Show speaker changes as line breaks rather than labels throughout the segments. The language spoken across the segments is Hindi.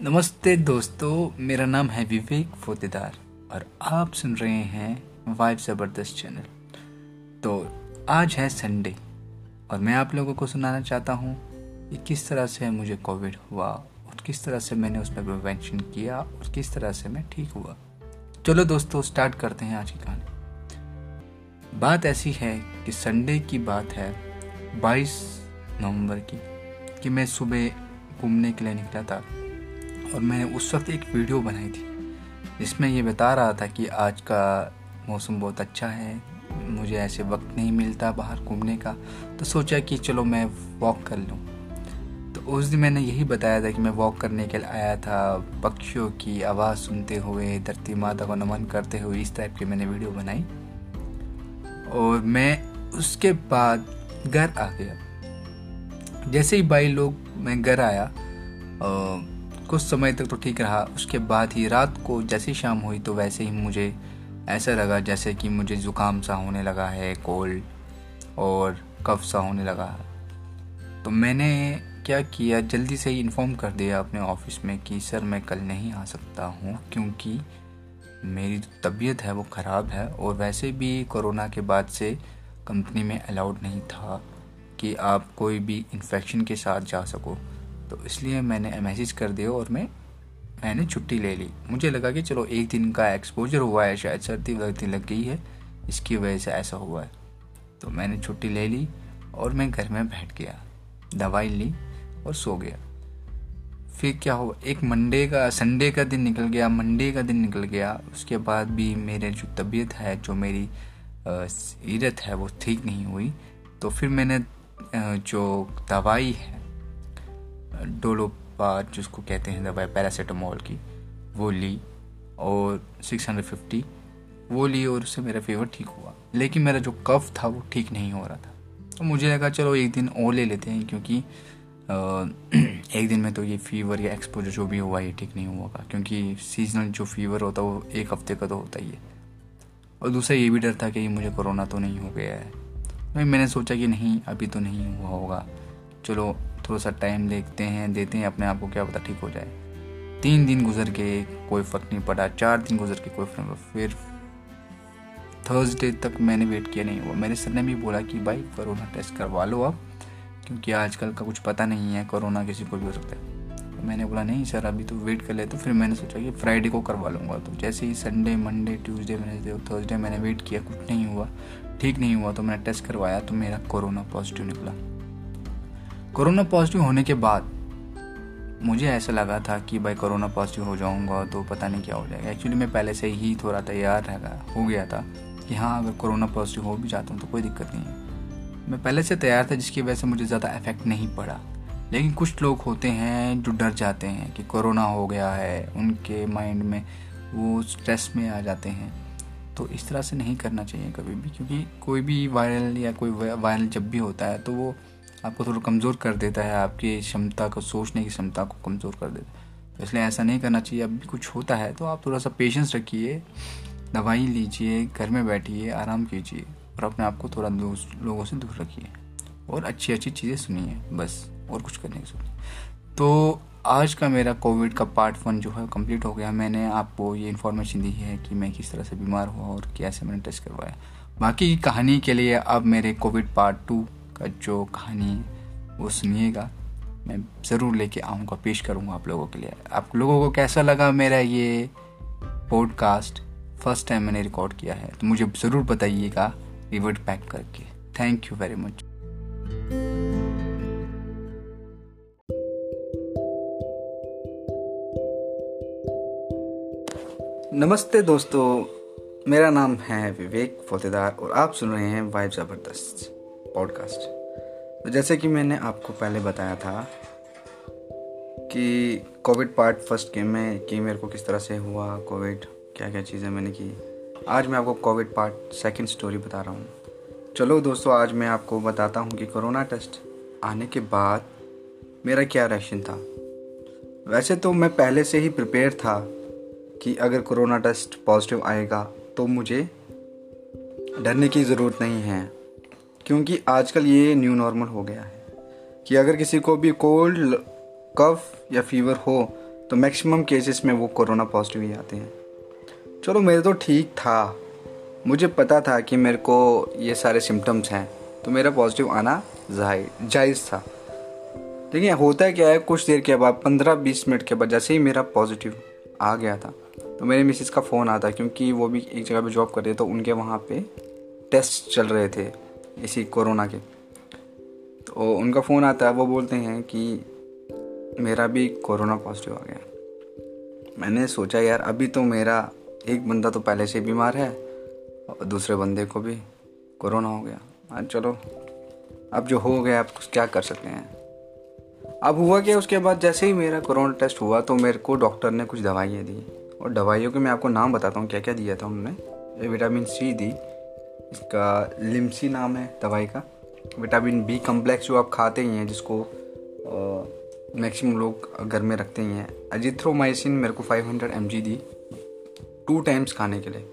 नमस्ते दोस्तों, मेरा नाम है विवेक फोतेदार और आप सुन रहे हैं वाइब ज़बरदस्त चैनल। तो आज है संडे और मैं आप लोगों को सुनाना चाहता हूँ कि किस तरह से मुझे कोविड हुआ और किस तरह से मैंने उसमें प्रिवेंशन किया और किस तरह से मैं ठीक हुआ। चलो दोस्तों, स्टार्ट करते हैं आज की कहानी। बात ऐसी है कि संडे की बात है 22 नवंबर की कि मैं सुबह घूमने के लिए निकला था। और मैंने उस वक्त एक वीडियो बनाई थी, जिसमें ये बता रहा था कि आज का मौसम बहुत अच्छा है, मुझे ऐसे वक्त नहीं मिलता बाहर घूमने का। तो सोचा कि चलो मैं वॉक कर लूँ। तो उस दिन मैंने यही बताया था कि मैं वॉक करने के लिए आया था, पक्षियों की आवाज़ सुनते हुए, धरती माता को नमन करते हुए, इस टाइप की मैंने वीडियो बनाई। और मैं उसके बाद घर आ गया। जैसे ही भाई लोग, मैं घर आया कुछ समय तक तो ठीक रहा, उसके बाद ही रात को जैसे शाम हुई तो वैसे ही मुझे ऐसा लगा जैसे कि मुझे ज़ुकाम सा होने लगा है, कोल्ड और कफ सा होने लगा है। तो मैंने क्या किया, जल्दी से ही इन्फॉर्म कर दिया अपने ऑफ़िस में कि, सर, मैं कल नहीं आ सकता हूँ क्योंकि मेरी जो तबीयत है वो ख़राब है और वैसे भी कोरोना के बाद से कंपनी में अलाउड नहीं था कि आप कोई भी इन्फेक्शन के साथ जा सको। तो इसलिए मैंने मैसेज कर दिया और मैं, मैंने छुट्टी ले ली। मुझे लगा कि चलो एक दिन का एक्सपोजर हुआ है, शायद सर्दी वर्दी लग गई है, इसकी वजह से ऐसा हुआ है। तो मैंने छुट्टी ले ली और मैं घर में बैठ गया, दवाई ली और सो गया। फिर क्या हुआ? एक मंडे का संडे का दिन निकल गया मंडे का दिन निकल गया। उसके बाद भी मेरे जो तबीयत है, जो मेरी सीरत है, वो ठीक नहीं हुई। तो फिर मैंने जो दवाई है डोलोपार जिसको कहते हैं दवाई पैरासीटामोल की, वो ली और 650 वो ली और उससे मेरा फीवर ठीक हुआ। लेकिन मेरा जो कफ था वो ठीक नहीं हो रहा था। तो मुझे लगा, चलो एक दिन और ले लेते हैं, क्योंकि एक दिन में तो ये फीवर या एक्सपोजर जो भी हुआ, ये ठीक नहीं हुआ क्योंकि सीजनल जो फीवर होता है, वो एक हफ़्ते का तो होता ही है। और दूसरा ये भी डर था कि मुझे कोरोना तो नहीं हो गया है। तो मैंने सोचा कि नहीं, अभी तो नहीं हुआ होगा। चलो थोड़ा सा टाइम देखते हैं, देते हैं, अपने आप को क्या पता ठीक हो जाए। तीन दिन गुजर के कोई फ़र्क नहीं पड़ा। चार दिन गुजर के कोई फ़र्क फिर थर्सडे तक मैंने वेट किया नहीं हुआ। मेरे सर ने भी बोला कि भाई कोरोना टेस्ट करवा लो आप, क्योंकि आजकल का कुछ पता नहीं है कोरोना किसी को भी हो सकता है। मैंने बोला, नहीं सर, अभी तो वेट कर ले। तो फिर मैंने सोचा कि फ्राइडे को करवा लूँगा। तो जैसे ही Sunday Monday Tuesday Wednesday Thursday मैंने वेट किया, कुछ नहीं हुआ, ठीक नहीं हुआ तो मैंने टेस्ट करवाया तो मेरा कोरोना पॉजिटिव निकला। कोरोना पॉजिटिव होने के बाद मुझे ऐसा लगा था कि भाई कोरोना पॉजिटिव हो जाऊँगा तो पता नहीं क्या हो जाएगा। एक्चुअली मैं पहले से ही थोड़ा तैयार रह हो गया था कि हाँ अगर कोरोना पॉजिटिव हो भी जाता हूँ तो कोई दिक्कत नहीं है। मैं पहले से तैयार था, जिसकी वजह से मुझे ज़्यादा इफ़ेक्ट नहीं पड़ा। लेकिन कुछ लोग होते हैं जो डर जाते हैं कि कोरोना हो गया है, उनके माइंड में वो स्ट्रेस में आ जाते हैं। तो इस तरह से नहीं करना चाहिए कभी भी, क्योंकि कोई भी वायरल या कोई वायरल जब भी होता है तो वो आपको थोड़ा कमज़ोर कर देता है, आपकी क्षमता को, सोचने की क्षमता को कमज़ोर कर देता है। तो इसलिए ऐसा नहीं करना चाहिए। अब भी कुछ होता है तो आप थोड़ा सा पेशेंस रखिए, दवाई लीजिए, घर में बैठिए, आराम कीजिए और अपने आप को थोड़ा दूर, लोगों से दूर रखिए और अच्छी अच्छी चीज़ें सुनिए, बस, और कुछ करने की सुनिए तो आज का मेरा कोविड का पार्ट वन जो है कंप्लीट हो गया। मैंने आपको ये इन्फॉर्मेशन दी है कि मैं किस तरह से बीमार हुआ और कैसे मैंने टेस्ट करवाया। बाकी कहानी के लिए अब मेरे कोविड पार्ट टू का जो कहानी वो सुनिएगा, मैं ज़रूर लेके आऊँगा, पेश करूँगा आप लोगों के लिए। आप लोगों को कैसा लगा मेरा ये पॉडकास्ट फ़र्स्ट टाइम मैंने रिकॉर्ड किया है तो मुझे ज़रूर बताइएगा रिवर्ट पैक करके। थैंक यू वेरी मच नमस्ते दोस्तों, मेरा नाम है विवेक फोतेदार और आप सुन रहे हैं वाइब ज़बरदस्त पॉडकास्ट तो जैसे कि मैंने आपको पहले बताया था कि कोविड पार्ट फ़र्स्ट के में कि मेरे को किस तरह से हुआ कोविड क्या क्या चीज़ें मैंने की। आज मैं आपको कोविड पार्ट सेकंड स्टोरी बता रहा हूँ। चलो दोस्तों, आज मैं आपको बताता हूँ कि कोरोना टेस्ट आने के बाद मेरा क्या रिएक्शन था। वैसे तो मैं पहले से ही प्रिपेयर था कि अगर कोरोना टेस्ट पॉजिटिव आएगा तो मुझे डरने की ज़रूरत नहीं है। क्योंकि आजकल ये न्यू नॉर्मल हो गया है कि अगर किसी को भी कोल्ड कफ या फीवर हो
तो मैक्सिमम केसेस में वो कोरोना पॉजिटिव ही आते हैं। चलो, मेरे तो ठीक था। मुझे पता था कि मेरे को ये सारे सिम्टम्स हैं तो मेरा पॉजिटिव आना जायज़ था। लेकिन होता क्या है, कुछ देर के बाद, पंद्रह बीस मिनट के बाद जैसे ही मेरा पॉजिटिव आ गया था तो मेरे मिसिस का फ़ोन आता, क्योंकि वो भी एक जगह पे जॉब कर रहे थे तो उनके वहाँ पे टेस्ट चल रहे थे। इसी कोरोना के। तो उनका फ़ोन आता है, वो बोलते हैं कि मेरा भी कोरोना पॉजिटिव आ गया। मैंने सोचा, यार, अभी तो मेरा एक बंदा तो पहले से बीमार है और दूसरे बंदे को भी कोरोना हो गया। हाँ चलो, अब जो हो गया आप क्या कर सकते हैं? अब हुआ क्या, उसके बाद जैसे ही मेरा कोरोना टेस्ट हुआ तो मेरे को डॉक्टर ने कुछ दवाइयाँ दी। और दवाइयों के मैं आपको नाम बताता हूँ क्या क्या दिया था उन्होंने। विटामिन सी दी इसका लिमसी नाम है दवाई का। विटामिन बी कम्प्लेक्स जो आप खाते ही हैं, जिसको मैक्सिमम लोग घर में रखते ही हैं। अजिथ्रोमाइसिन मेरे को 500 हंड्रेड दी टू टाइम्स खाने के लिए।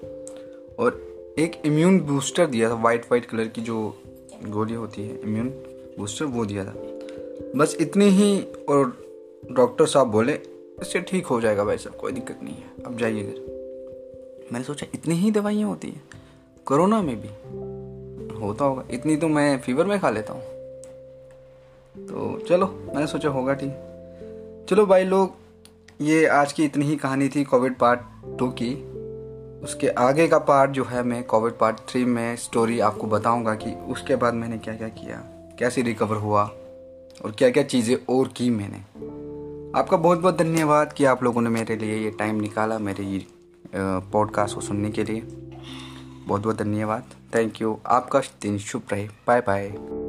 और एक इम्यून बूस्टर दिया था वाइट वाइट कलर की जो गोली होती है इम्यून बूस्टर वो दिया था। बस इतनी ही, और डॉक्टर साहब बोले, इससे ठीक हो जाएगा भाई साहब, कोई दिक्कत नहीं है, अब जाइए घर मैंने सोचा, इतनी ही दवाइयाँ होती हैं? कोरोना में भी होता होगा। इतनी तो मैं फीवर में खा लेता हूँ। तो चलो, मैंने सोचा होगा ठीक। चलो भाई लोग, ये आज की इतनी ही कहानी थी कोविड पार्ट टू की। उसके आगे का पार्ट जो है मैं कोविड पार्ट थ्री में स्टोरी आपको बताऊँगा कि उसके बाद मैंने क्या क्या किया कैसे रिकवर हुआ और क्या क्या चीज़ें और की मैंने। आपका बहुत बहुत धन्यवाद कि आप लोगों ने मेरे लिए ये टाइम निकाला मेरे पॉडकास्ट को सुनने के लिए। बहुत बहुत धन्यवाद। थैंक यू आपका दिन शुभ रहे। Bye bye